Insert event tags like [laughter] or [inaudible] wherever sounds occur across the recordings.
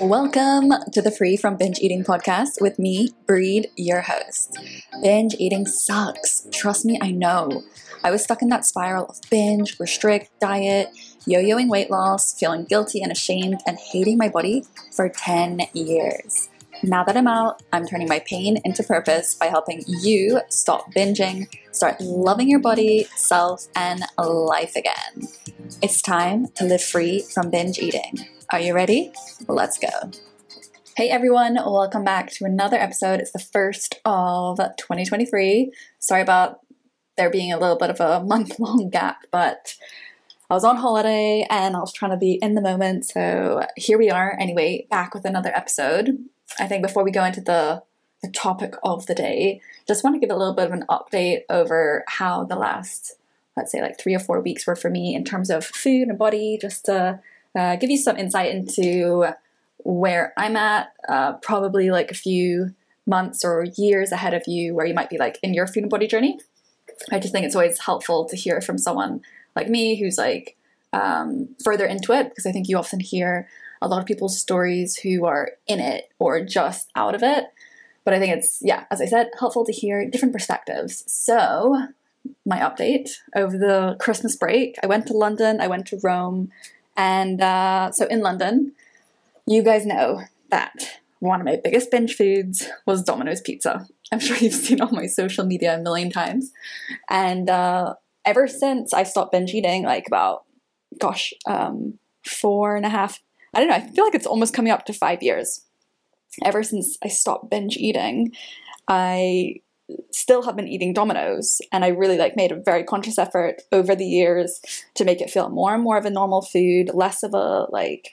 Welcome to the Free from Binge Eating podcast with me, Bree, your host. Binge eating sucks. Trust me, I know. I was stuck in that spiral of binge, restrict, diet, yo yoing weight loss, feeling guilty and ashamed, and hating my body for 10 years. Now that I'm out, I'm turning my pain into purpose by helping you stop binging, start loving your body, self, and life again. It's time to live free from binge eating. Are you ready? Let's go. Hey everyone, welcome back to another episode. It's the first of 2023. Sorry about there being a little bit of a [laughs] month long gap, but I was on holiday and I was trying to be in the moment. So here we are, anyway, back with another episode. I think before we go into the, the topic of the day, just want to give a little bit of an update over how the last, let's say, like three or four weeks were for me in terms of food and body, just to uh, give you some insight into where I'm at, uh, probably like a few months or years ahead of you, where you might be like in your food and body journey. I just think it's always helpful to hear from someone like me who's like um, further into it, because I think you often hear a lot of people's stories who are in it or just out of it. But I think it's, yeah, as I said, helpful to hear different perspectives. So, my update over the Christmas break, I went to London, I went to Rome, and uh, so in London, you guys know that one of my biggest binge foods was Domino's Pizza. I'm sure you've seen on my social media a million times. And uh, ever since I stopped binge eating, like about, gosh, um, four and a half, I don't know, I feel like it's almost coming up to five years. Ever since I stopped binge eating, I still have been eating Domino's, and I really like made a very conscious effort over the years to make it feel more and more of a normal food, less of a like,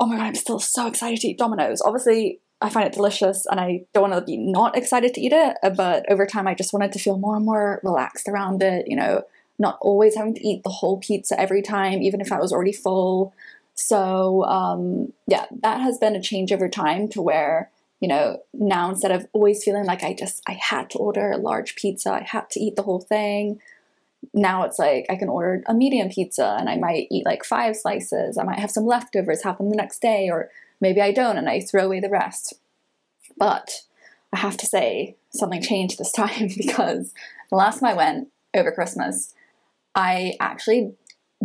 oh my god, I'm still so excited to eat Domino's. Obviously, I find it delicious, and I don't want to be not excited to eat it, but over time, I just wanted to feel more and more relaxed around it. You know, not always having to eat the whole pizza every time, even if I was already full. So um, yeah, that has been a change over time to where you know, now instead of always feeling like I just I had to order a large pizza, I had to eat the whole thing. Now it's like I can order a medium pizza and I might eat like five slices. I might have some leftovers, have them the next day, or maybe I don't and I throw away the rest. But I have to say something changed this [laughs] time because the last time I went over Christmas, I actually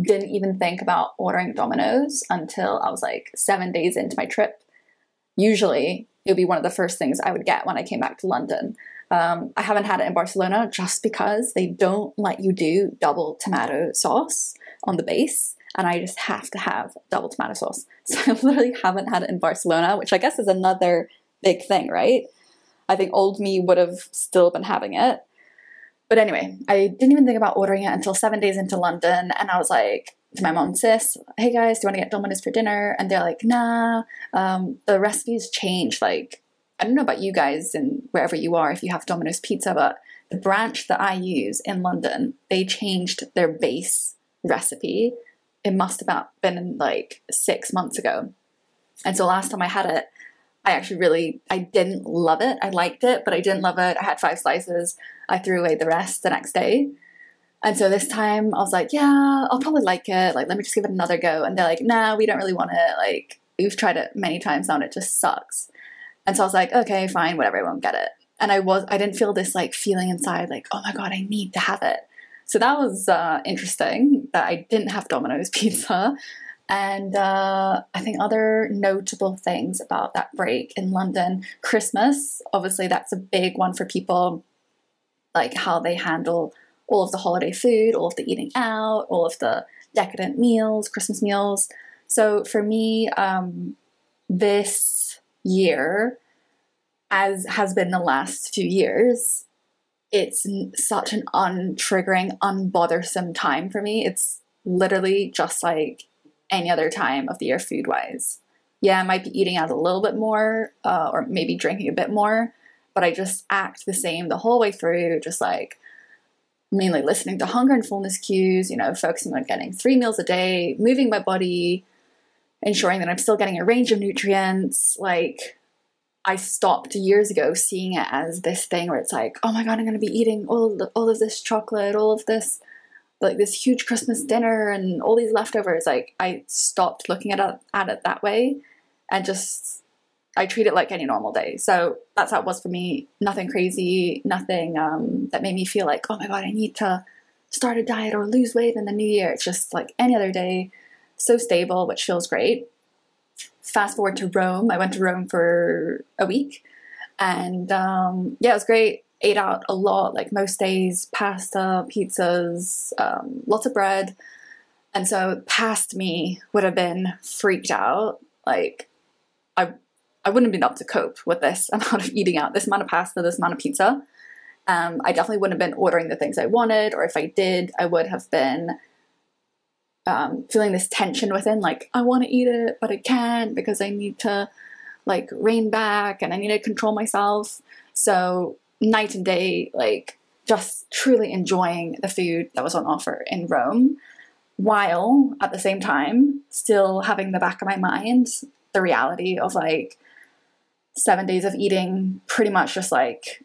didn't even think about ordering Domino's until I was like seven days into my trip. Usually, it would be one of the first things I would get when I came back to London. Um, I haven't had it in Barcelona just because they don't let you do double tomato sauce on the base, and I just have to have double tomato sauce. [laughs] So I literally haven't had it in Barcelona, which I guess is another big thing, right? I think old me would have still been having it. But anyway, I didn't even think about ordering it until seven days into London, and I was like, to my mom and sis, hey guys, do you want to get Domino's for dinner? And they're like, nah, um, the recipes change. Like, I don't know about you guys and wherever you are if you have Domino's pizza, but the branch that I use in London, they changed their base recipe. It must have been like six months ago. And so last time I had it, I actually really I didn't love it. I liked it, but I didn't love it. I had five slices. I threw away the rest the next day. And so this time I was like, yeah, I'll probably like it. Like, let me just give it another go. And they're like, nah, we don't really want it. Like, we've tried it many times now and it just sucks. And so I was like, okay, fine, whatever, I won't get it. And I was, I didn't feel this like feeling inside, like, oh my God, I need to have it. So that was uh, interesting that I didn't have Domino's [laughs] pizza. And uh, I think other notable things about that break in London, Christmas, obviously, that's a big one for people, like how they handle all of the holiday food, all of the eating out, all of the decadent meals, Christmas meals. So for me, um, this year, as has been the last few years, it's such an untriggering, unbothersome time for me. It's literally just like any other time of the year food wise. Yeah, I might be eating out a little bit more uh, or maybe drinking a bit more, but I just act the same the whole way through, just like mainly listening to hunger and fullness cues, you know, focusing on getting three meals a day, moving my body, ensuring that I'm still getting a range of nutrients. Like, I stopped years ago seeing it as this thing where it's like, oh my god, I'm going to be eating all the, all of this chocolate, all of this like this huge Christmas dinner and all these leftovers. Like I stopped looking at it, at it that way, and just I treat it like any normal day. So that's how it was for me. Nothing crazy, nothing um, that made me feel like, oh my god, I need to start a diet or lose weight in the new year. It's just like any other day, so stable, which feels great. Fast forward to Rome. I went to Rome for a week, and um, yeah, it was great. Ate out a lot, like most days, pasta, pizzas, um, lots of bread. And so past me would have been freaked out. Like I I wouldn't have been able to cope with this [laughs] amount of eating out, this amount of pasta, this amount of pizza. Um, I definitely wouldn't have been ordering the things I wanted, or if I did, I would have been um, feeling this tension within, like I want to eat it, but I can't because I need to like rein back and I need to control myself. So night and day, like just truly enjoying the food that was on offer in Rome, while at the same time still having the back of my mind the reality of like seven days of eating pretty much just like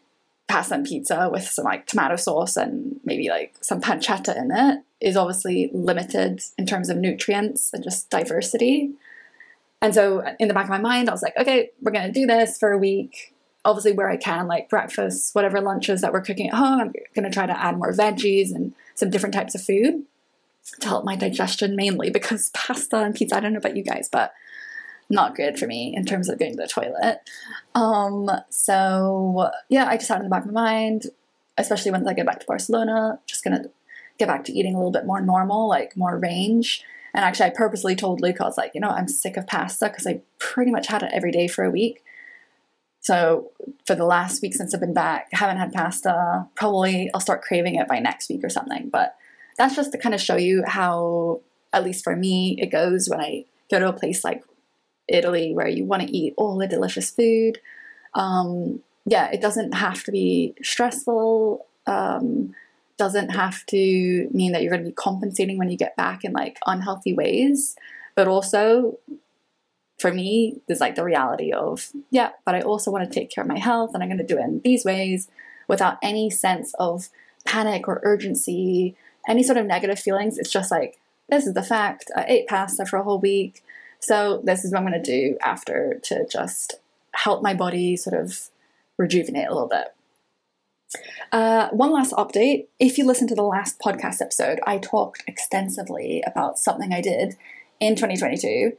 pasta and pizza with some like tomato sauce and maybe like some pancetta in it is obviously limited in terms of nutrients and just diversity. And so in the back of my mind, I was like, okay, we're going to do this for a week. Obviously, where I can, like breakfast, whatever lunches that we're cooking at home, I'm going to try to add more veggies and some different types of food to help my digestion mainly because [laughs] pasta and pizza, I don't know about you guys, but not good for me in terms of going to the toilet. Um, so yeah, I just had in the back of my mind, especially once I get back to Barcelona, just gonna get back to eating a little bit more normal, like more range. And actually, I purposely told Luke, I was like, you know, I'm sick of pasta because I pretty much had it every day for a week. So for the last week since I've been back, haven't had pasta. Probably I'll start craving it by next week or something. But that's just to kind of show you how, at least for me, it goes when I go to a place like Italy where you want to eat all the delicious food. Um, yeah, it doesn't have to be stressful. Um, doesn't have to mean that you're going to be compensating when you get back in like unhealthy ways. But also, for me, there's like the reality of, yeah, but I also want to take care of my health and I'm going to do it in these ways without any sense of panic or urgency, any sort of negative feelings. It's just like, this is the fact. I ate pasta for a whole week. So this is what I'm going to do after to just help my body sort of rejuvenate a little bit. Uh, one last update. If you listen to the last podcast episode, I talked extensively about something I did in 2022,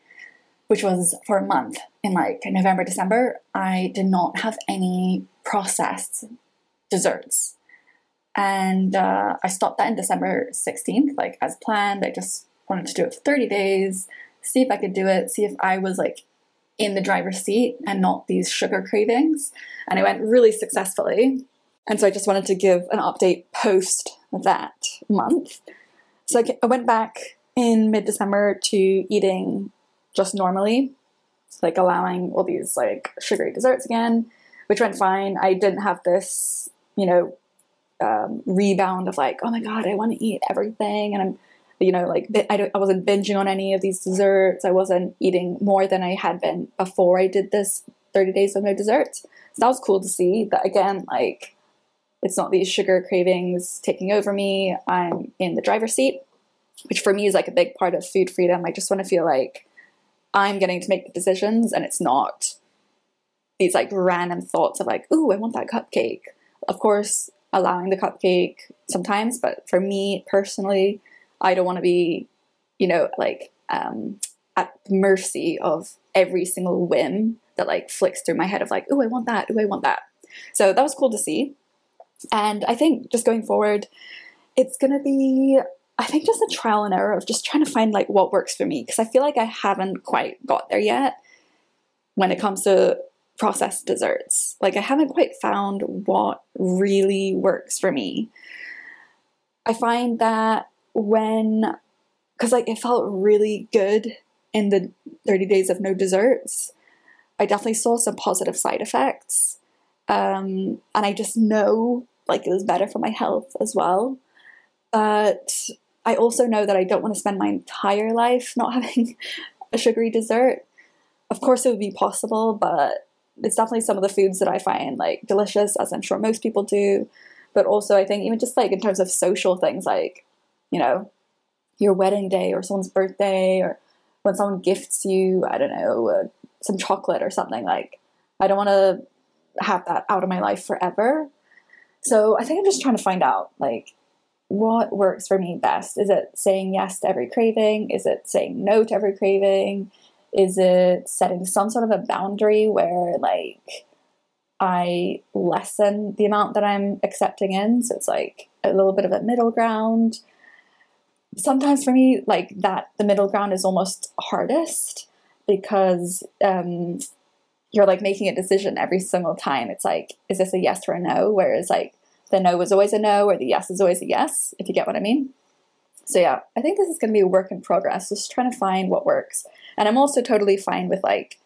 which was for a month in like November, December. I did not have any processed desserts. And uh, I stopped that in December 16th, like as planned. I just wanted to do it for 30 days see if I could do it, see if I was like in the driver's seat and not these sugar cravings. And it went really successfully. And so I just wanted to give an update post that month. So I went back in mid December to eating just normally, like allowing all these like sugary desserts again, which went fine. I didn't have this, you know, um, rebound of like, oh my God, I want to eat everything. And I'm you know, like I, I wasn't binging on any of these desserts. I wasn't eating more than I had been before I did this 30 days of no desserts. So that was cool to see that again, like it's not these sugar cravings taking over me. I'm in the driver's seat, which for me is like a big part of food freedom. I just want to feel like I'm getting to make the decisions and it's not these like random thoughts of like, ooh, I want that cupcake. Of course, allowing the cupcake sometimes, but for me personally, I don't want to be, you know, like um, at the mercy of every single whim that like flicks through my head of like, oh, I want that, oh, I want that. So that was cool to see. And I think just going forward, it's going to be, I think, just a trial and error of just trying to find like what works for me. Because I feel like I haven't quite got there yet when it comes to processed desserts. Like, I haven't quite found what really works for me. I find that when because like it felt really good in the 30 days of no desserts i definitely saw some positive side effects um, and i just know like it was better for my health as well but i also know that i don't want to spend my entire life not [laughs] having a sugary dessert of course it would be possible but it's definitely some of the foods that i find like delicious as i'm sure most people do but also i think even just like in terms of social things like you know, your wedding day or someone's birthday or when someone gifts you, I don't know, a some chocolate or something. Like, I don't want to have that out of my life forever. So I think I'm just trying to find out, like, what works for me best. Is it saying yes to every craving? Is it saying no to every craving? Is it setting some sort of a boundary where, like, I lessen the amount that I'm accepting in? So it's like a little bit of a middle ground sometimes for me, like that, the middle ground is almost hardest because um, you're like making a decision every single time. It's like, is this a yes or a no? Whereas like the no was always a no, or the yes is always a yes, if you get what I mean. So yeah, I think this is going to be a work in progress, just trying to find what works. And I'm also totally fine with like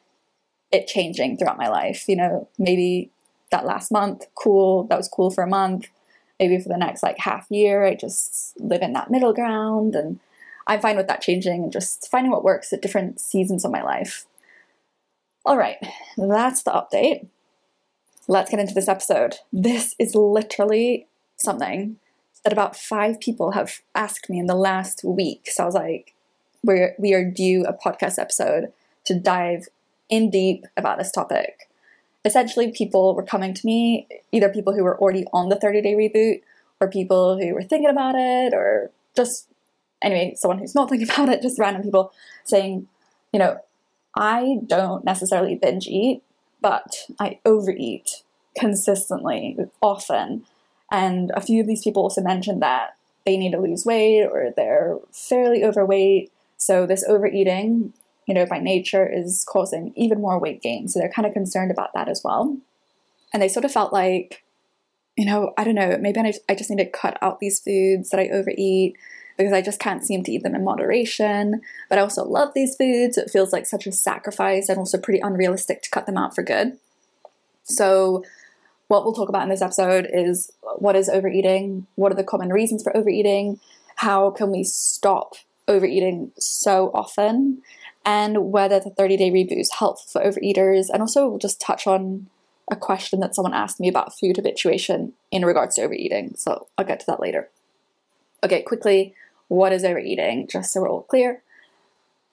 it changing throughout my life. You know, maybe that last month, cool, that was cool for a month maybe for the next like half year, I just live in that middle ground. And I'm fine with that changing and just finding what works at different seasons of my life. All right, that's the update. Let's get into this episode. This is literally something that about five people have asked me in the last week. So I was like, we're, we are due a podcast episode to dive in deep about this topic essentially people were coming to me, either people who were already on the 30 day reboot or people who were thinking about it or just anyway, someone who's not [laughs] thinking about it, just random people saying, you know, I don't necessarily binge eat, but I overeat consistently, often. And a few of these people also mentioned that they need to lose weight or they're fairly overweight. So this overeating you know, by nature is causing even more weight gain. So they're kind of concerned about that as well. And they sort of felt like, you know, I don't know, maybe I just need to cut out these foods that I overeat because I just can't seem to eat them in moderation. But I also love these foods. It feels like such a sacrifice and also pretty unrealistic to cut them out for good. So, what we'll talk about in this episode is what is overeating? What are the common reasons for overeating? How can we stop overeating so often? and whether the 30 day reboot is helpful for overeaters. And also, we'll just touch on a question that someone asked me about food habituation in regards to overeating. So I'll get to that later. Okay, quickly, what is overeating? Just so we're all clear.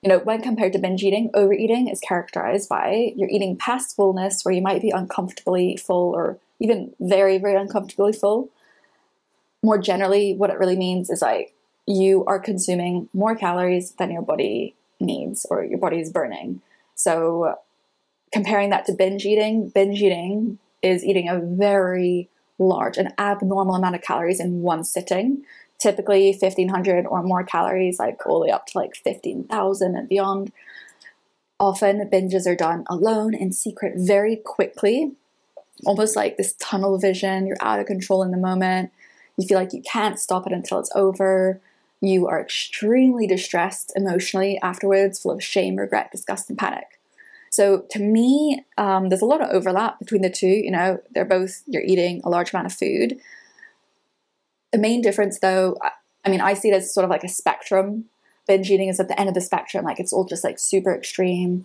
You know, when compared to binge eating, overeating is characterized by you're eating past fullness where you might be uncomfortably full or even very, very uncomfortably full. More generally, what it really means is like you are consuming more calories than your body needs or your body is burning. So comparing that to binge eating, binge eating is eating a very large, an abnormal amount of calories in one sitting. Typically 1500 or more calories, like all the way up to like 15,000 and beyond. Often binges are done alone in secret very quickly, almost like this tunnel vision. You're out of control in the moment. You feel like you can't stop it until it's over. You are extremely distressed emotionally afterwards, full of shame, regret, disgust, and panic. So to me, um, there's a lot of overlap between the two. You know, they're both you're eating a large amount of food. The main difference, though, I mean, I see it as sort of like a spectrum. Binge eating is at the end of the spectrum, like it's all just like super extreme.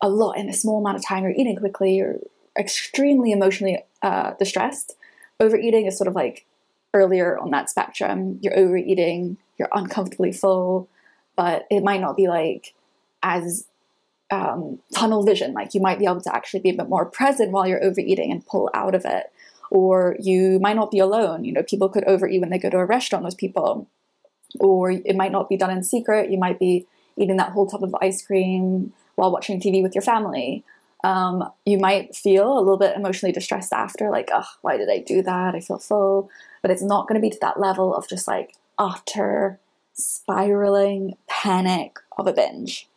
A lot in a small amount of time, you're eating quickly, you're extremely emotionally uh, distressed. Overeating is sort of like earlier on that spectrum. You're overeating, you're uncomfortably full, but it might not be like as um, tunnel vision. Like you might be able to actually be a bit more present while you're overeating and pull out of it. Or you might not be alone. You know, people could overeat when they go to a restaurant with people. Or it might not be done in secret. You might be eating that whole tub of ice cream while watching TV with your family. Um, you might feel a little bit emotionally distressed after, like, oh, why did I do that? I feel full. But it's not going to be to that level of just like, utter spiraling panic of a binge.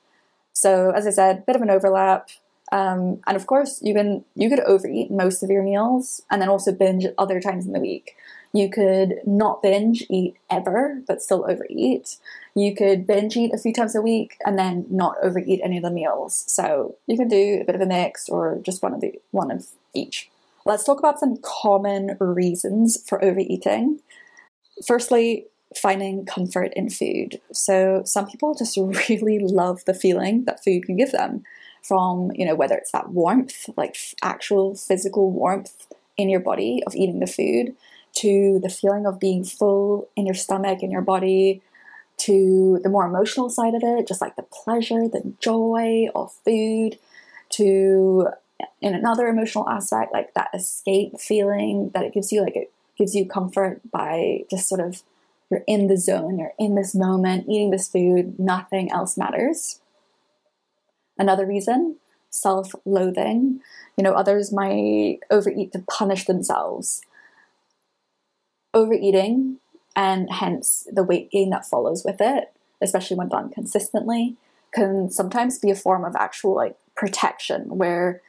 So, as I said, bit of an overlap. Um, and of course, you can you could overeat most of your meals and then also binge at other times in the week. You could not binge eat ever, but still overeat. You could binge eat a few times a week and then not overeat any of the meals. So you can do a bit of a mix or just one of the one of each. Let's talk about some common reasons for overeating. Firstly, finding comfort in food. So some people just [laughs] really love the feeling that food can give them from, you know, whether it's that warmth, like actual physical warmth in your body of eating the food, to the feeling of being full in your stomach, in your body, to the more emotional side of it, just like the pleasure, the joy of food, to in another emotional aspect, like that escape feeling that it gives you, like it gives you comfort by just sort of you're in the zone, you're in this moment, eating this food, nothing else matters. Another reason, self loathing. You know, others might overeat to punish themselves. Overeating, and hence the weight gain that follows with it, especially when done consistently, can sometimes be a form of actual like protection where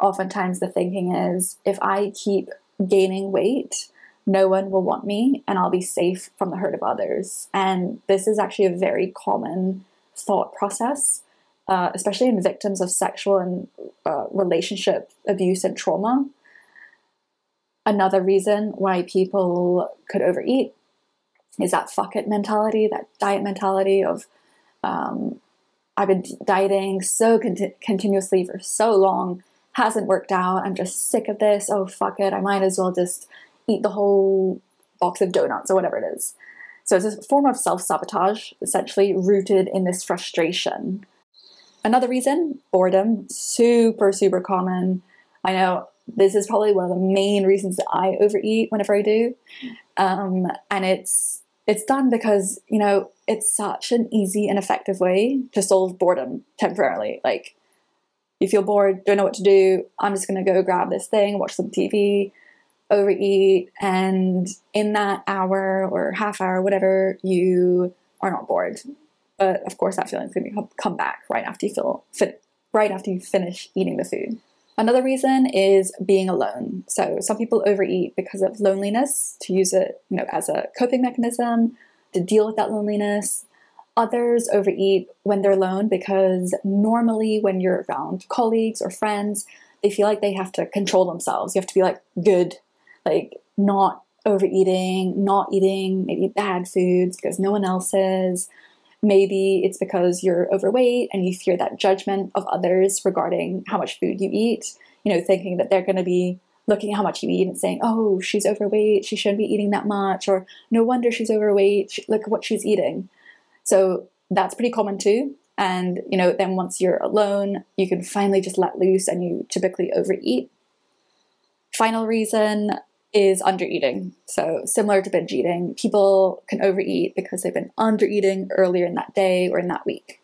oftentimes the thinking is if I keep gaining weight, no one will want me and I'll be safe from the hurt of others. And this is actually a very common thought process, uh, especially in victims of sexual and uh, relationship abuse and trauma. Another reason why people could overeat is that fuck it mentality, that diet mentality of um, I've been dieting so con- continuously for so long, hasn't worked out. I'm just sick of this. Oh, fuck it. I might as well just eat the whole box of donuts or whatever it is. So it's a form of self sabotage, essentially rooted in this frustration. Another reason, boredom, super, super common. I know this is probably one of the main reasons that I overeat whenever I do. Um, and it's it's done because, you know, it's such an easy and effective way to solve boredom temporarily. Like, you feel bored, don't know what to do, I'm just gonna go grab this thing, watch some TV, overeat, and in that hour or half hour, whatever, you are not bored. But of course, that feeling's gonna come back right after you feel fit, right after you finish eating the food. Another reason is being alone. So some people overeat because of loneliness to use it, you know, as a coping mechanism to deal with that loneliness. Others overeat when they're alone because normally when you're around colleagues or friends, they feel like they have to control themselves. You have to be like good, like not overeating, not eating maybe bad foods because no one else is. Maybe it's because you're overweight and you fear that judgment of others regarding how much food you eat, you know, thinking that they're going to be looking at how much you eat and saying, oh, she's overweight, she shouldn't be eating that much, or no wonder she's overweight, look at what she's eating. So that's pretty common too. And, you know, then once you're alone, you can finally just let loose and you typically overeat. Final reason is undereating. So, similar to binge eating, people can overeat because they've been undereating earlier in that day or in that week.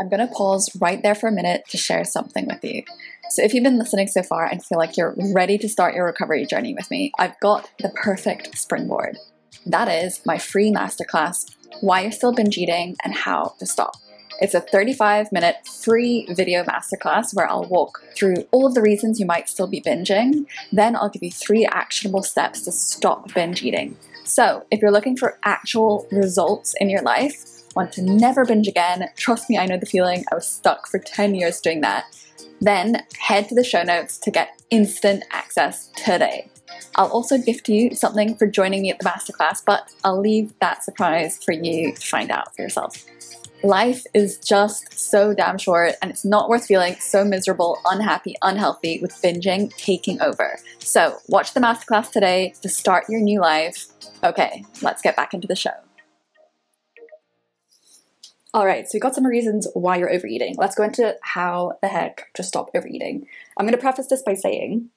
I'm going to pause right there for a minute to share something with you. So, if you've been listening so far and feel like you're ready to start your recovery journey with me, I've got the perfect springboard. That is my free masterclass, Why You're Still Binge Eating and How to Stop. It's a 35 minute free video masterclass where I'll walk through all of the reasons you might still be binging. Then I'll give you three actionable steps to stop binge eating. So, if you're looking for actual results in your life, want to never binge again, trust me, I know the feeling. I was stuck for 10 years doing that. Then head to the show notes to get instant access today. I'll also gift you something for joining me at the masterclass, but I'll leave that surprise for you to find out for yourself. Life is just so damn short, and it's not worth feeling so miserable, unhappy, unhealthy with binging taking over. So, watch the masterclass today to start your new life. Okay, let's get back into the show. All right, so we got some reasons why you're overeating. Let's go into how the heck to stop overeating. I'm going to preface this by saying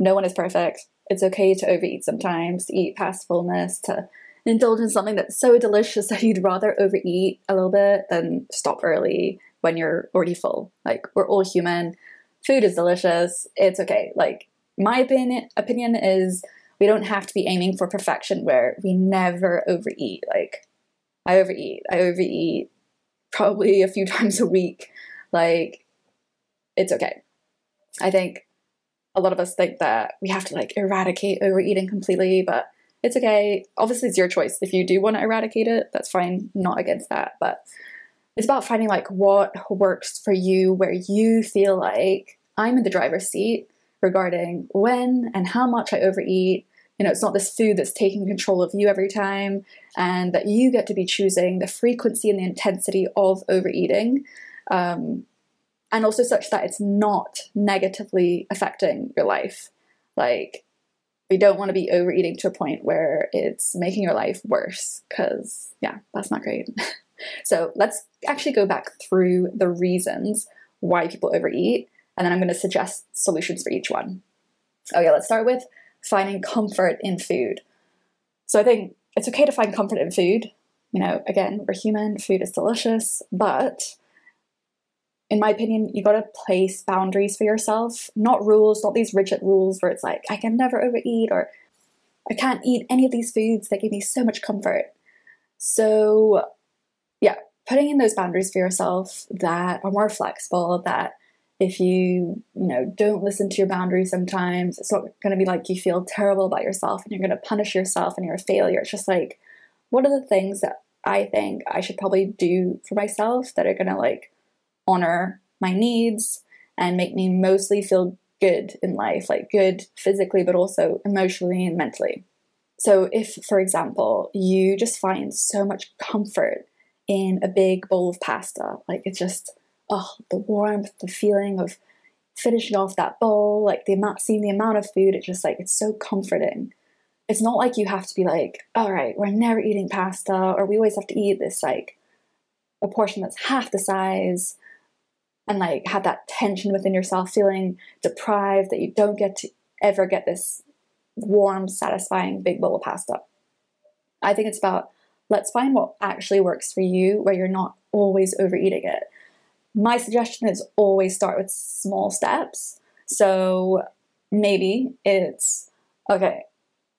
no one is perfect. It's okay to overeat sometimes, to eat past fullness, to indulge in something that's so delicious [laughs] that you'd rather overeat a little bit than stop early when you're already full. Like we're all human. Food is delicious. It's okay. Like my opinion opinion is we don't have to be aiming for perfection where we never overeat. Like I overeat. I overeat probably a few [laughs] times a week. Like it's okay. I think a lot of us think that we have to like eradicate overeating completely, but it's okay. Obviously, it's your choice. If you do want to eradicate it, that's fine. Not against that. But it's about finding like what works for you, where you feel like I'm in the driver's seat regarding when and how much I overeat. You know, it's not this food that's taking control of you every time, and that you get to be choosing the frequency and the intensity of overeating. Um, and also such that it's not negatively affecting your life. Like, we don't want to be overeating to a point where it's making your life worse because yeah that's not great [laughs] so let's actually go back through the reasons why people overeat And then I'm going to suggest solutions for each one. Oh, yeah let's start with finding comfort in food. So I think it's okay to find comfort in food. You know, again, we're human, food is delicious, but in my opinion, you got to place boundaries for yourself, not rules, not these rigid rules where it's like, I can never overeat or I can't eat any of these foods that give me so much comfort. So, yeah, putting in those boundaries for yourself that are more flexible, that if you, you know, don't listen to your boundaries sometimes, it's not going to be like you feel terrible about yourself and you're going to punish yourself and you're a failure. It's just like, what are the things that I think I should probably do for myself that are going to like honor my needs and make me mostly feel good in life, like good physically, but also emotionally and mentally. So, if, for example, you just find so much comfort in a big bowl of pasta, like it's just, oh, the warmth, the feeling of finishing off that bowl, like the amount, seeing the amount of food, it's just like, it's so comforting. It's not like you have to be like, all right, we're never eating pasta, or we always have to eat this, like, a portion that's half the size and like have that tension within yourself, feeling deprived that you don't get to ever get this warm, satisfying big bowl of pasta. I think it's about let's find what actually works for you where you're not always overeating it. My suggestion is always start with small steps. So maybe it's okay,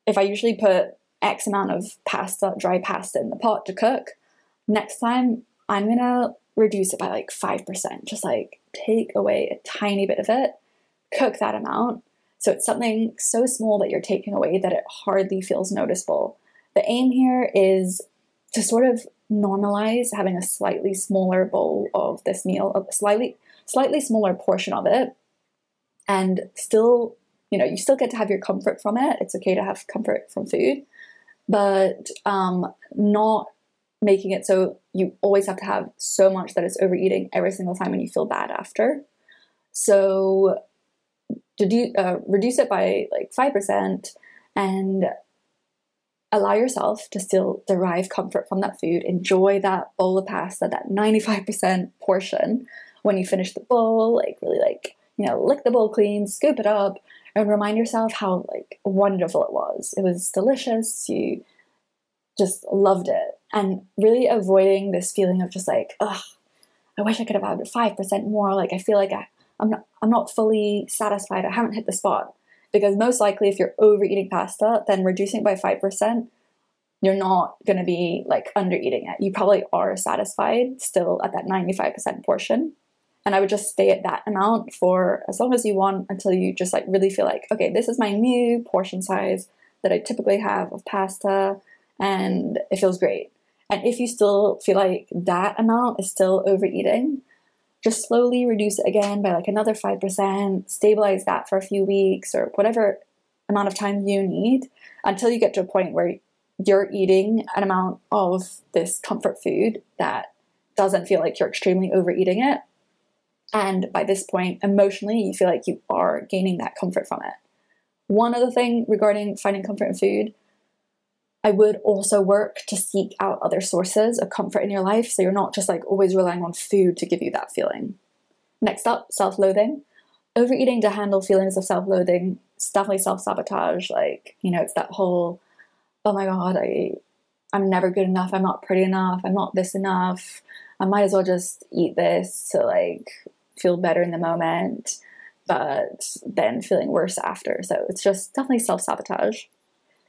if I usually put X amount of pasta, dry pasta in the pot to cook, next time I'm gonna reduce it by like 5%. Just like take away a tiny bit of it, cook that amount. So it's something so small that you're taking away that it hardly feels noticeable. The aim here is to sort of normalize having a slightly smaller bowl of this meal, a slightly slightly smaller portion of it, and still, you know, you still get to have your comfort from it. It's okay to have comfort from food, but um, not making it so you always have to have so much that it's overeating every single time and you feel bad after. So uh, reduce it by like 5% and allow yourself to still derive comfort from that food. Enjoy that bowl of pasta, that 95% portion when you finish the bowl, like really like, you know, lick the bowl clean, scoop it up, and remind yourself how like wonderful it was. It was delicious. You just loved it. And really avoiding this feeling of just like, ugh, I wish I could have had 5% more. Like, I feel like I, I'm not, I'm not fully satisfied. I haven't hit the spot. Because most likely, if you're overeating pasta, then reducing by 5%, you're not to be like under eating it. You probably are satisfied still at that 95% portion. And I would just stay at that amount for as long as you want until you just like really feel like, okay, this is my new portion size that I typically have of pasta and it feels great. And if you still feel like that amount is still overeating, just slowly reduce it again by like another 5%, stabilize that for a few weeks or whatever amount of time you need until you get to a point where you're eating an amount of this comfort food that doesn't feel like you're extremely overeating it. And by this point, emotionally, you feel like you are gaining that comfort from it. One other thing regarding finding comfort in food I would also work to seek out other sources of comfort in your life so you're not just like always relying on food to give you that feeling. Next up, self loathing. Overeating to handle feelings of self loathing definitely self sabotage. Like, you know, it's that whole, oh my God, I, I'm never good enough. I'm not pretty enough. I'm not this enough. I might as well just eat this to like feel better in the moment, but then feeling worse after. So it's just definitely self sabotage.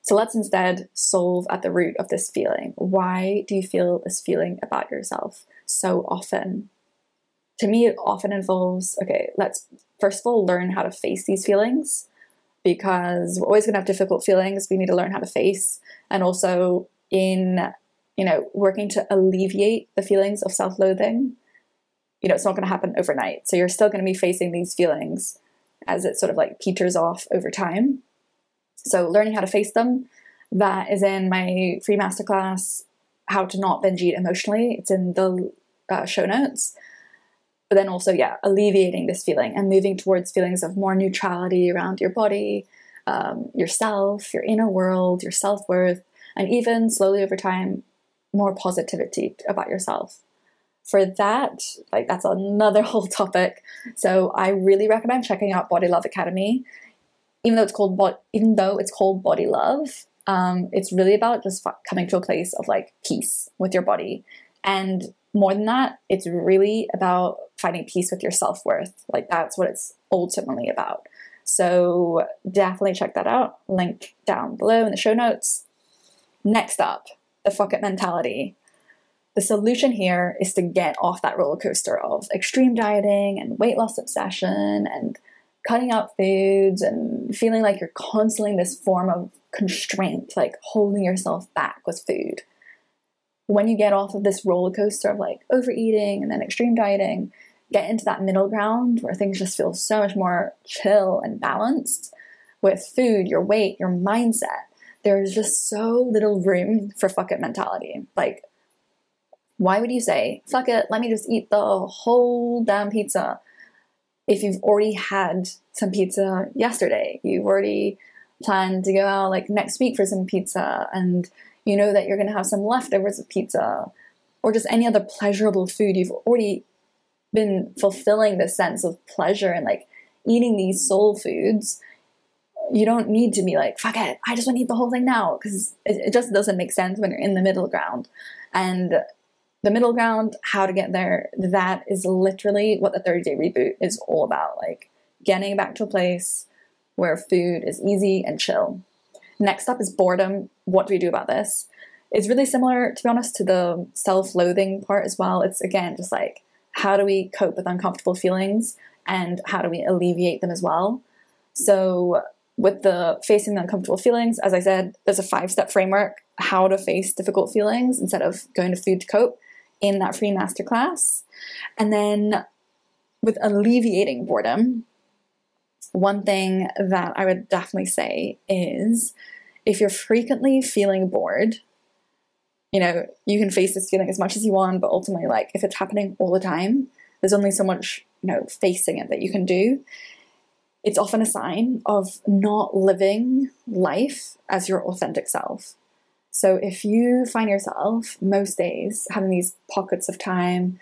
So let's instead solve at the root of this feeling. Why do you feel this feeling about yourself so often? To me, it often involves okay, let's first of all learn how to face these feelings because we're always going to have difficult feelings. We need to learn how to face, and also in you know working to alleviate the feelings of self-loathing. You know, it's not going to happen overnight. So you're still going to be facing these feelings as it sort of like peters off over time. So, learning how to face them, that is in my free masterclass, How to Not Binge Eat Emotionally. It's in the uh, show notes. But then also, yeah, alleviating this feeling and moving towards feelings of more neutrality around your body, um, yourself, your inner world, your self worth, and even slowly over time, more positivity about yourself. for that, like that's another [laughs] whole topic. So I really recommend checking out Body Love Academy. Even though it's called even though it's called Body Love, um, it's really about just coming to a place of like peace with your body. And more than that, it's really about finding peace with your self worth. Like that's what it's ultimately about. So definitely check that out. Link down below in the show notes. Next up, the fuck it mentality. The solution here is to get off that roller coaster of extreme dieting and weight loss obsession and cutting out foods and feeling like you're constantly in this form of constraint, like holding yourself back with food. When you get off of this roller coaster of like overeating and then extreme dieting, get into that middle ground where things just feel so much more chill and balanced with food, your weight, your mindset. There's just so little room for fuck it mentality. Like why would you say, fuck it, let me just eat the whole damn pizza if you've already had some pizza yesterday? You've already planned to go out like next week for some pizza and you know that you're going to have some leftovers of pizza or just any other pleasurable food. You've already been fulfilling the sense of pleasure and like eating these soul foods. You don't need to be like, fuck it, I just want to eat the whole thing now because it, it just doesn't make sense when you're in the middle ground. And the middle ground, how to get there, that is literally what the 30 day reboot is all about. Like getting back to a place where food is easy and chill. Next up is boredom. What do we do about this? It's really similar, to be honest, to the self loathing part as well. It's again just like how do we cope with uncomfortable feelings and how do we alleviate them as well? So, with the facing the uncomfortable feelings, as I said, there's a five step framework how to face difficult feelings instead of going to food to cope in that free masterclass. And then with alleviating boredom, one thing that I would definitely say is if you're frequently feeling bored, you know, you can face this feeling as much as you want, but ultimately, like, if it's happening all the time, there's only so much, you know, facing it that you can do. It's often a sign of not living life as your authentic self. So if you find yourself most days having these pockets of time,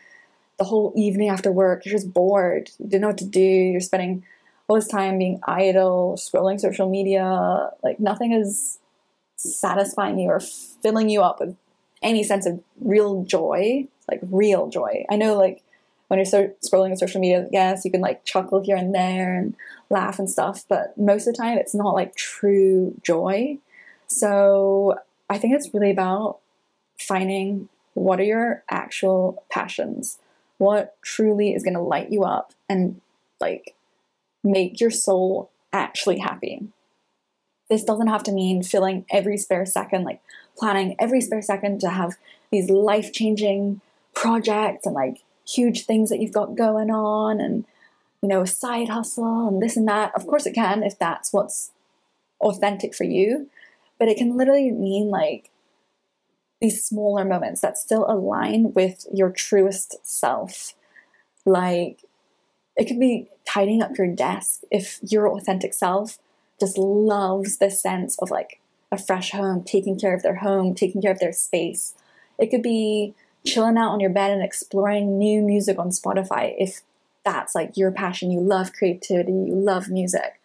the whole evening after work, you're just bored, you don't know what to do, you're spending all this time being idle, scrolling social media, like nothing is satisfying you or filling you up with any sense of real joy, like real joy. I know like when you're so scrolling on social media, yes, you can like chuckle here and there and laugh and stuff, but most of the time it's not like true joy. So I think it's really about finding what are your actual passions, what truly is going to light you up and like make your soul actually happy. This doesn't have to mean filling every spare second, like planning every spare second to have these life changing projects and like huge things that you've got going on and you know, a side hustle and this and that. Of course, it can if that's what's authentic for you but it can literally mean like these smaller moments that still align with your truest self. Like it could be tidying up your desk if your authentic self just loves the sense of like a fresh home, taking care of their home, taking care of their space. It could be chilling out on your bed and exploring new music on Spotify if that's like your passion. You love creativity, you love music.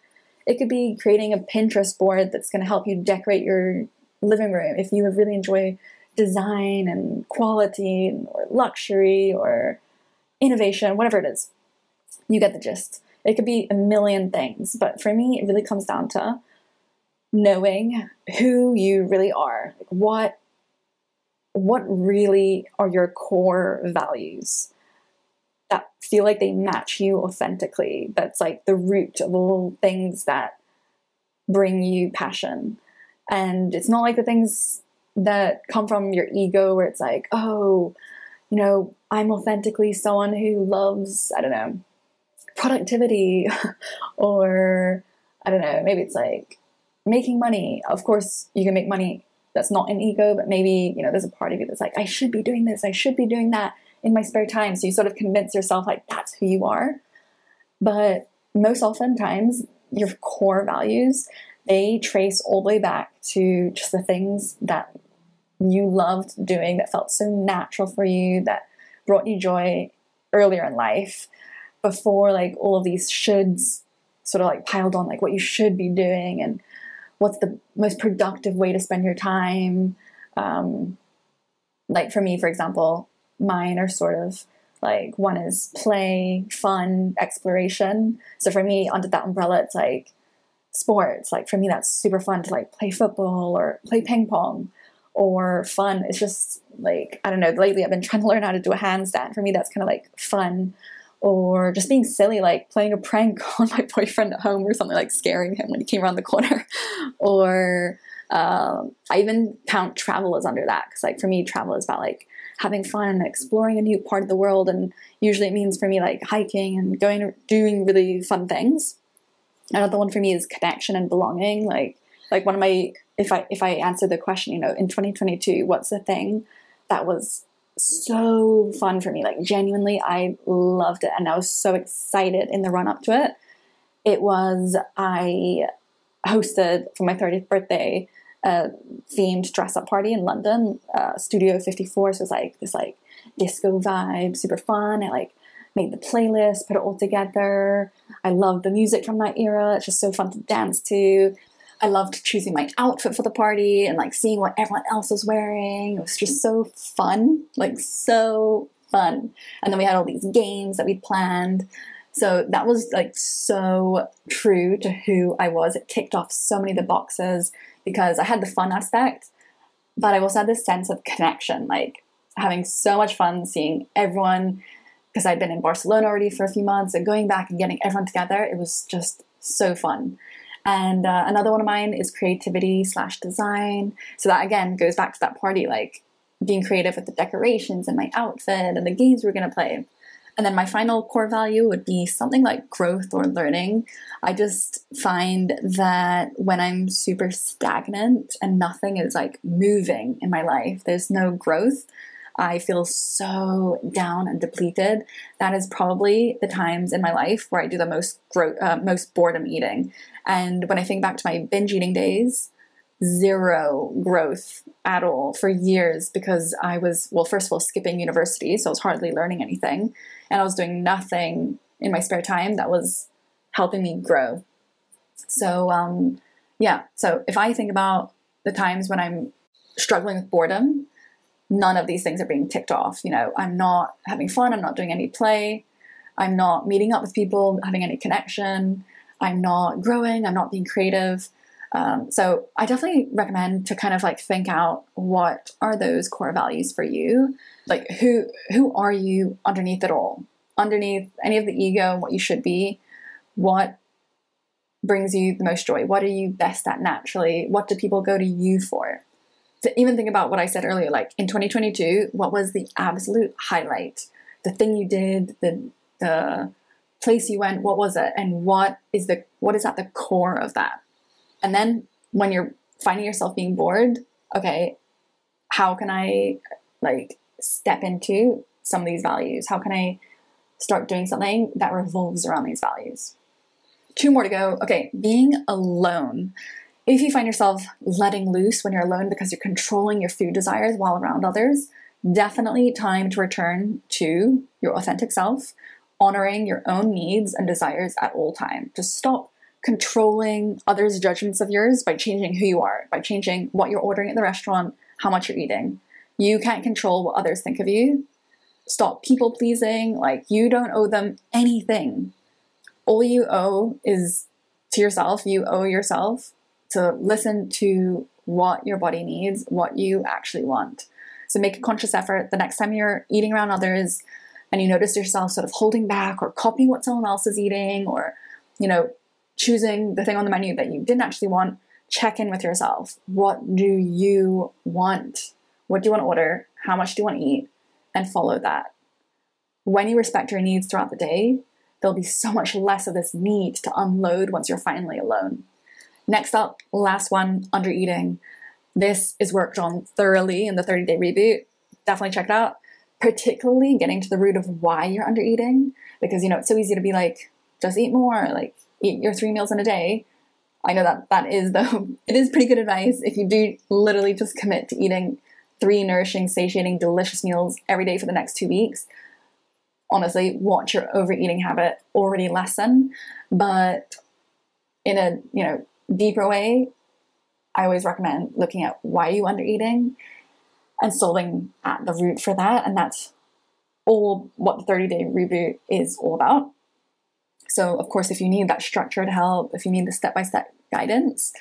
It could be creating a Pinterest board that's going to help you decorate your living room if you really enjoy design and quality or luxury or innovation, whatever it is. You get the gist. It could be a million things, but for me, it really comes down to knowing who you really are. Like what what really are your core values? That feel like they match you authentically. That's like the root of all things that bring you passion. And it's not like the things that come from your ego where it's like, oh, you know, I'm authentically someone who loves, I don't know, productivity [laughs] or I don't know, maybe it's like making money. Of course, you can make money that's not an ego, but maybe, you know, there's a part of you that's like, I should be doing this, I should be doing that in my spare time. So you sort of convince yourself like that's who you are. But most oftentimes, your core values they trace all the way back to just the things that you loved doing that felt so natural for you that brought you joy earlier in life before like all of these shoulds sort of like piled on like what you should be doing and what's the most productive way to spend your time um, like for me for example mine are sort of like one is play fun exploration. So for me under that umbrella it's like sports. Like for me that's super fun to like play football or play ping pong or fun. It's just like i don't know lately i've been [laughs] trying to learn how to do a handstand. For me that's kind of like fun. Or just being silly, like playing a prank [laughs] on my boyfriend at home or something, like scaring him when he came around the corner. [laughs] or um, I even count travel as under that because, like, for me, travel is about like having fun and exploring a new part of the world. And usually it means for me like hiking and going doing really fun things. Another one for me is connection and belonging. Like, like one of my if I if I answer the question, you know, in 2022, what's the thing that was so fun for me. Like genuinely, I loved it, and I was so excited in the run up to it. It was I hosted for my 30th birthday a themed dress up party in London, uh, Studio 54. So it was like this like disco vibe, super fun. I like made the playlist, put it all together. I love the music from that era. It's just so fun to dance to. I loved choosing my outfit for the party and like seeing what everyone else was wearing. It was just so fun, like so fun. And then we had all these games that we'd planned. So that was like so true to who I was. It ticked off so many of the boxes because I had the fun aspect, but I also had this sense of connection, like having so much fun seeing everyone because I'd been in Barcelona already for a few months and going back and getting everyone together. It was just so fun. And uh, another one of mine is creativity slash design. So that again goes back to that party, like being creative with the decorations and my outfit and the games we're going to play. And then my final core value would be something like growth or learning. I just find that when I'm super stagnant and nothing is like moving in my life, there's no growth, I feel so down and depleted. That is probably the times in my life where I do the most gro- uh, most boredom eating. And when I think back to my binge eating days, zero growth at all for years because I was, well, first of all, skipping university, so I was hardly learning anything. And I was doing nothing in my spare time that was helping me grow. So, um, yeah, so if I think about the times when I'm struggling with boredom, none of these things are being ticked off. You know, I'm not having fun, I'm not doing any play, I'm not meeting up with people, having any connection. I'm not growing, I'm not being creative. Um, so I definitely recommend to kind of like think out what are those core values for you. Like who who are you underneath it all? Underneath any of the ego, and what you should be, what brings you the most joy? What are you best at naturally? What do people go to you for? To even think about what I said earlier, like in 2022, what was the absolute highlight? The thing you did, the the place you went, what was it, and what is the what is at the core of that? And then when you're finding yourself being bored, okay, how can I like step into some of these values? How can I start doing something that revolves around these values? Two more to go. Okay, being alone. If you find yourself letting loose when you're alone because you're controlling your food desires while around others, definitely time to return to your authentic self, honoring your own needs and desires at all time. Just stop controlling others' judgments of yours by changing who you are, by changing what you're ordering at the restaurant, how much you're eating. You can't control what others think of you. Stop people pleasing. Like, you don't owe them anything. All you owe is to yourself. You owe yourself to listen to what your body needs, what you actually want. So make a conscious effort the next time you're eating around others, and you notice yourself sort of holding back or copying what someone else is eating or, you know, choosing the thing on the menu that you didn't actually want, check in with yourself. What do you want? What do you want to order? How much do you want to eat? And follow that. When you respect your needs throughout the day, there'll be so much less of this need to unload once you're finally alone. Next up, last one, under eating. This is worked on thoroughly in the 30 day reboot. Definitely check it out particularly getting to the root of why you're under eating because you know it's so easy to be like just eat more like eat your three meals in a day i know that that is though [laughs] it is pretty good advice if you do literally just commit to eating three nourishing, satiating, delicious meals every day for the next two weeks, honestly, watch your overeating habit already lessen. But in a you know deeper way, I always recommend looking at why you under eating and solving at the root for that. And that's all what the 30 day reboot is all about. So, of course, if you need that structured help, if you need the step by step guidance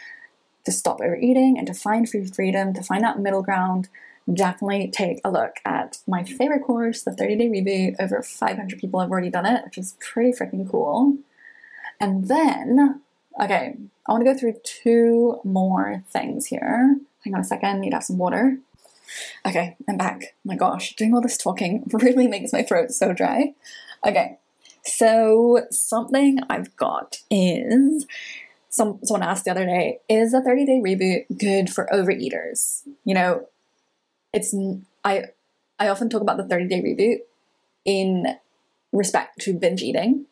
to stop overeating and to find food freedom, to find that middle ground, definitely take a look at my favorite course, the 30 day reboot. Over 500 people have already done it, which is pretty freaking cool. And then, okay, I want to go through two more things here. Hang on a second, need to have some water. Okay, I'm back. my gosh, doing all this talking [laughs] really makes my throat so dry. Okay, so something I've got is some someone asked the other day, is a 30 day reboot good for overeaters? You know, it's I I often talk about the 30 day reboot in respect to binge eating.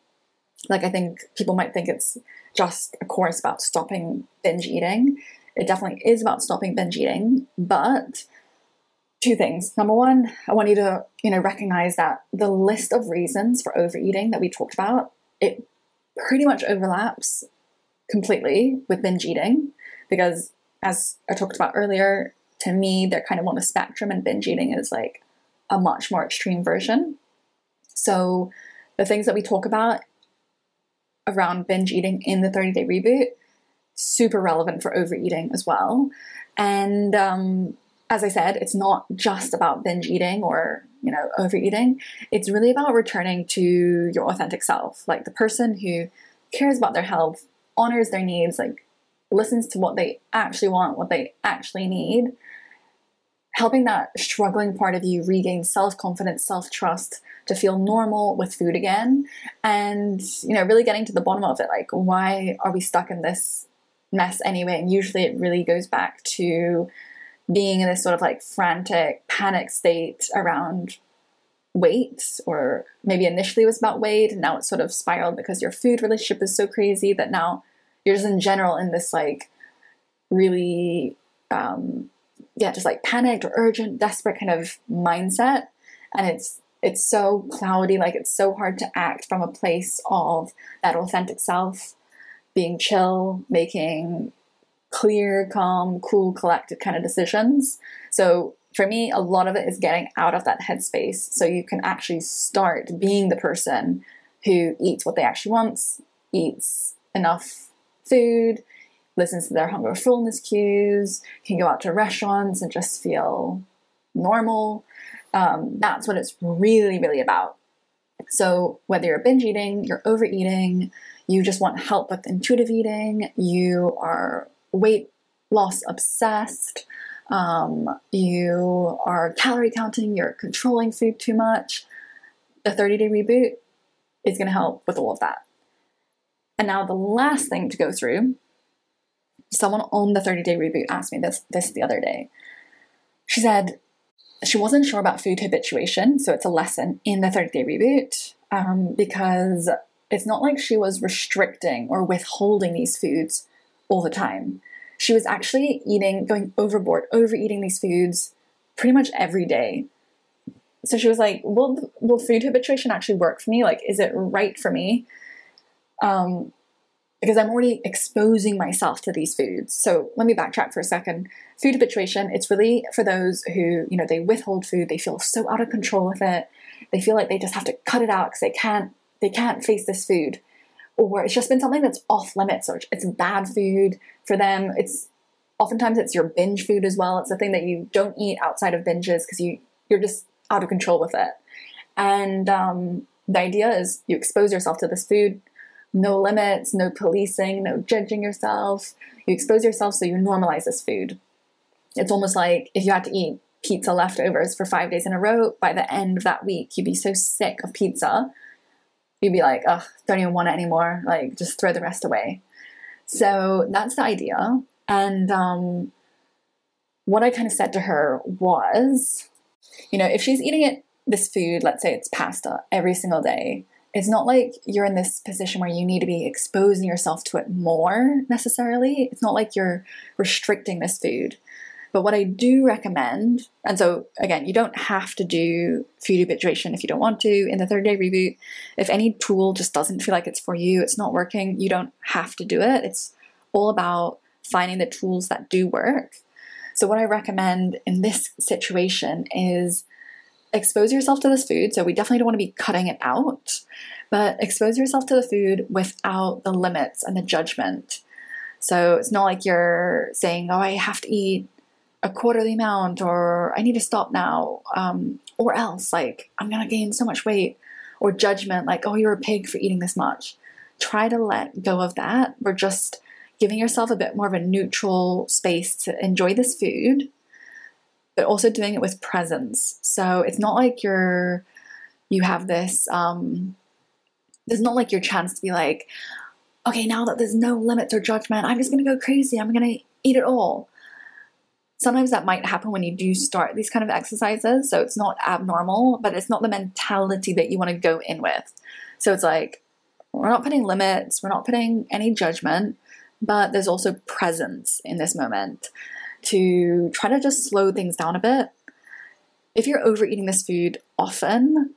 Like I think people might think it's just a course about stopping binge eating. It definitely is about stopping binge eating, but two things. Number one, I want you to, you know, recognize that the list of reasons for overeating that we talked about, it pretty much overlaps completely with binge eating because as I talked about earlier, to me, they're kind of on a spectrum and binge eating is like a much more extreme version. So the things that we talk about around binge eating in the 30 day reboot, super relevant for overeating as well. And um, as I said, it's not just about binge eating or, you know, overeating. It's really about returning to your authentic self, like the person who cares about their health, honors their needs, like listens to what they actually want, what they actually need, helping that struggling part of you regain self-confidence, self-trust to feel normal with food again and, you know, really getting to the bottom of it like why are we stuck in this mess anyway? And usually it really goes back to being in this sort of like frantic panic state around weight or maybe initially it was about weight and now it's sort of spiraled because your food relationship is so crazy that now you're just in general in this like really um yeah just like panicked or urgent desperate kind of mindset. And it's it's so cloudy like it's so hard to act from a place of that authentic self being chill making clear, calm, cool, collected kind of decisions. So for me, a lot of it is getting out of that headspace so you can actually start being the person who eats what they actually wants, eats enough food, listens to their hunger fullness cues, can go out to restaurants and just feel normal. Um, that's what it's really, really about. So, whether you're binge eating, you're overeating, you just want help with intuitive eating, you are weight loss obsessed, um, you are calorie counting, you're controlling food too much, the 30 day reboot is going to help with all of that. And now, the last thing to go through someone on the 30 day reboot asked me this, this the other day. She said she wasn't sure about food habituation, so it's a lesson in the 30 day reboot um, because it's not like she was restricting or withholding these foods all the time. She was actually eating, going overboard, overeating these foods pretty much every day. So she was like, "Will will food habituation actually work for me? Like, is it right for me?" Um, because I'm already exposing myself to these foods. So let me backtrack for a second. Food habituation, it's really for those who, you know, they withhold food, they feel so out of control with it. They feel like they just have to cut it out because they can't they can't face this food or it's just been something that's off limits or it's bad food for them. It's oftentimes it's your binge food as well. It's the thing that you don't eat outside of binges because you you're just out of control with it. And um, the idea is you expose yourself to this food, no limits, no policing, no judging yourself. You expose yourself so you normalize this food. It's almost like if you had to eat pizza leftovers for five days in a row, by the end of that week, you'd be so sick of pizza you'd be like, oh, don't even want it anymore. Like, just throw the rest away. So that's the idea. And um, what I kind of said to her was, you know, if she's eating it, this food, let's say it's pasta every single day, it's not like you're in this position where you need to be exposing yourself to it more necessarily. It's not like you're restricting this food. But what I do recommend, and so again, you don't have to do food habituation if you don't want to in the 30 day reboot. If any tool just doesn't feel like it's for you, it's not working, you don't have to do it. It's all about finding the tools that do work. So, what I recommend in this situation is expose yourself to this food. So, we definitely don't want to be cutting it out, but expose yourself to the food without the limits and the judgment. So, it's not like you're saying, Oh, I have to eat a quarter the amount or I need to stop now um, or else like I'm gonna gain so much weight or judgment like oh you're a pig for eating this much. Try to let go of that. We're just giving yourself a bit more of a neutral space to enjoy this food but also doing it with presence. So it's not like you're you have this um there's not like your chance to be like okay now that there's no limits or judgment i'm just gonna go crazy. I'm gonna eat it all sometimes that might happen when you do start these kind of exercises. So it's not abnormal, but it's not the mentality that you want to go in with. So it's like, we're not putting limits, we're not putting any judgment, but there's also presence in this moment to try to just slow things down a bit. If you're overeating this food often,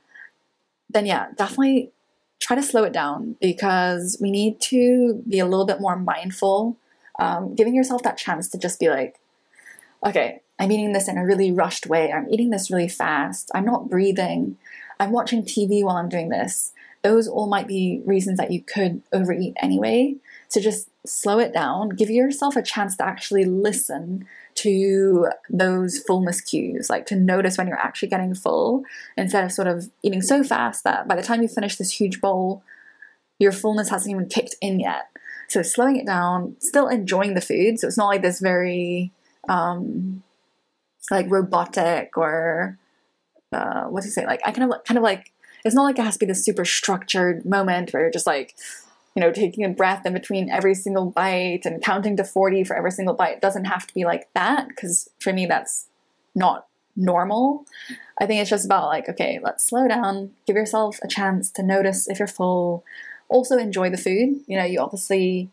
then yeah, definitely try to slow it down because we need to be a little bit more mindful. Um, giving yourself that chance to just be like, okay, I'm eating this in a really rushed way. I'm eating this really fast. I'm not breathing. I'm watching TV while I'm doing this. Those all might be reasons that you could overeat anyway. So just slow it down. Give yourself a chance to actually listen to those fullness cues, like to notice when you're actually getting full instead of sort of eating so fast that by the time you finish this huge bowl, your fullness hasn't even kicked in yet. So slowing it down, still enjoying the food. So it's not like this very um, like robotic or uh, what do you say? Like I kind of kind of like it's not like it has to be this super structured moment where you're just like you know taking a breath in between every single bite and counting to 40 for every single bite. It doesn't have to be like that because for me that's not normal. I think it's just about like okay let's slow down give yourself a chance to notice if you're full. Also enjoy the food. You know you obviously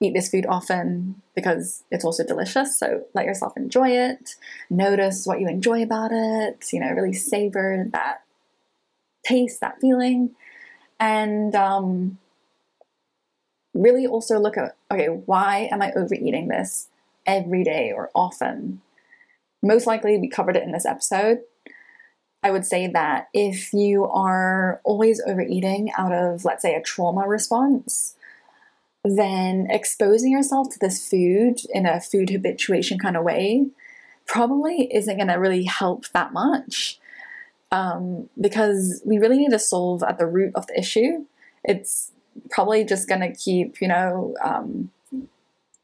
eat this food often because it's also delicious. So let yourself enjoy it. Notice what you enjoy about it. You know, really savor that taste, that feeling. And um, really also look at okay, why am I overeating this every day or often? Most likely, we covered it in this episode. I would say that if you are always overeating out of, let's say, a trauma response, then exposing yourself to this food in a food habituation kind of way probably isn't going to really help that much um, because we really need to solve at the root of the issue. It's probably just going to keep, you know, um,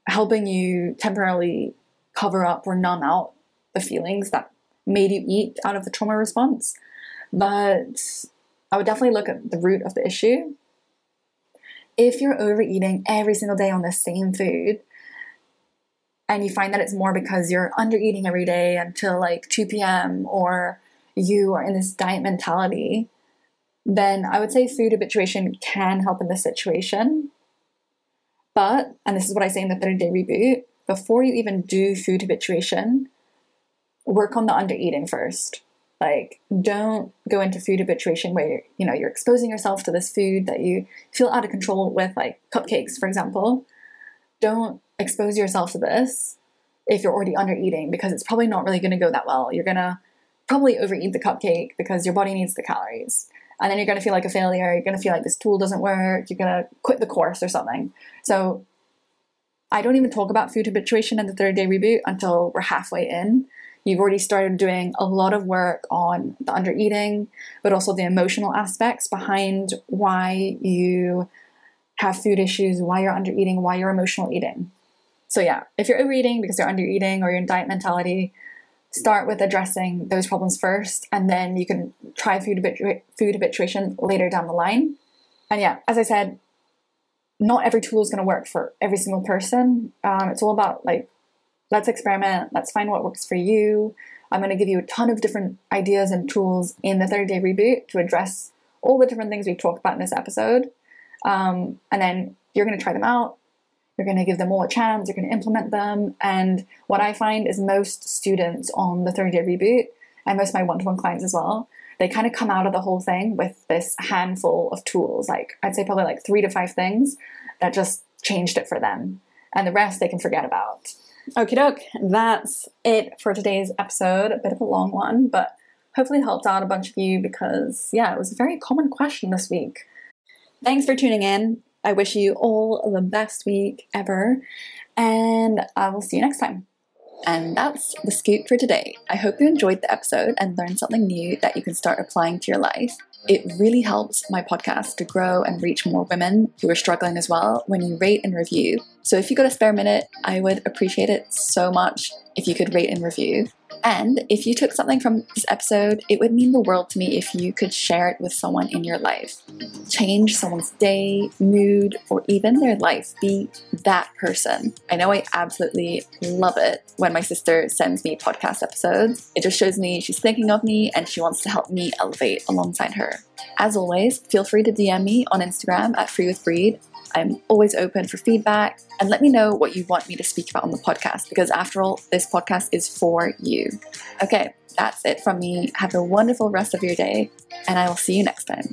helping you temporarily cover up or numb out the feelings that made you eat out of the trauma response. But I would definitely look at the root of the issue if you're overeating every single day on the same food, and you find that it's more because you're under eating every day until like 2 p.m. or you are in this diet mentality, then I would say food habituation can help in this situation. But, and this is what I say in the 30 day reboot, before you even do food habituation, work on the under eating first. Like, don't go into food habituation where you know you're exposing yourself to this food that you feel out of control with, like cupcakes, for example. Don't expose yourself to this if you're already under eating because it's probably not really going to go that well. You're gonna probably overeat the cupcake because your body needs the calories. And then you're going to feel like a failure. You're going to feel like this tool doesn't work. You're going to quit the course or something. So I don't even talk about food habituation in the 30 day reboot until we're halfway in You've already started doing a lot of work on the under eating, but also the emotional aspects behind why you have food issues, why you're under eating, why you're emotional eating. So, yeah, if you're overeating because you're under eating or you're in diet mentality, start with addressing those problems first, and then you can try food, habitu- food habituation later down the line. And yeah, as I said, not every tool is going to work for every single person. Um, it's all about like let's experiment, let's find what works for you. I'm going to give you a ton of different ideas and tools in the 30 day reboot to address all the different things we've talked about in this episode. Um, and then you're going to try them out. You're going to give them all a chance, you're going to implement them. And what I find is most students on the 30 day reboot, and most of my one to one clients as well, they kind of come out of the whole thing with this handful of tools. Like, I'd say probably like three to five things that just changed it for them. And the rest they can forget about. Okie doke, that's it for today's episode. A bit of a long one, but hopefully helped out a bunch of you because, yeah, it was a very common question this week. Thanks for tuning in. I wish you all the best week ever, and I will see you next time. And that's the scoop for today. I hope you enjoyed the episode and learned something new that you can start applying to your life. It really helps my podcast to grow and reach more women who are struggling as well when you rate and review. So if you got a spare minute, I would appreciate it so much if you could rate and review. And if you took something from this episode, it would mean the world to me if you could share it with someone in your life. Change someone's day, mood, or even their life. Be that person. I know I absolutely love it when my sister sends me podcast episodes. It just shows me she's thinking of me and she wants to help me elevate alongside her. As always, feel free to DM me on Instagram at Free with Bree I'm always open for feedback and let me know what you want me to speak about on the podcast because, after all, this podcast is for you. Okay, that's it from me. Have a wonderful rest of your day, and I will see you next time.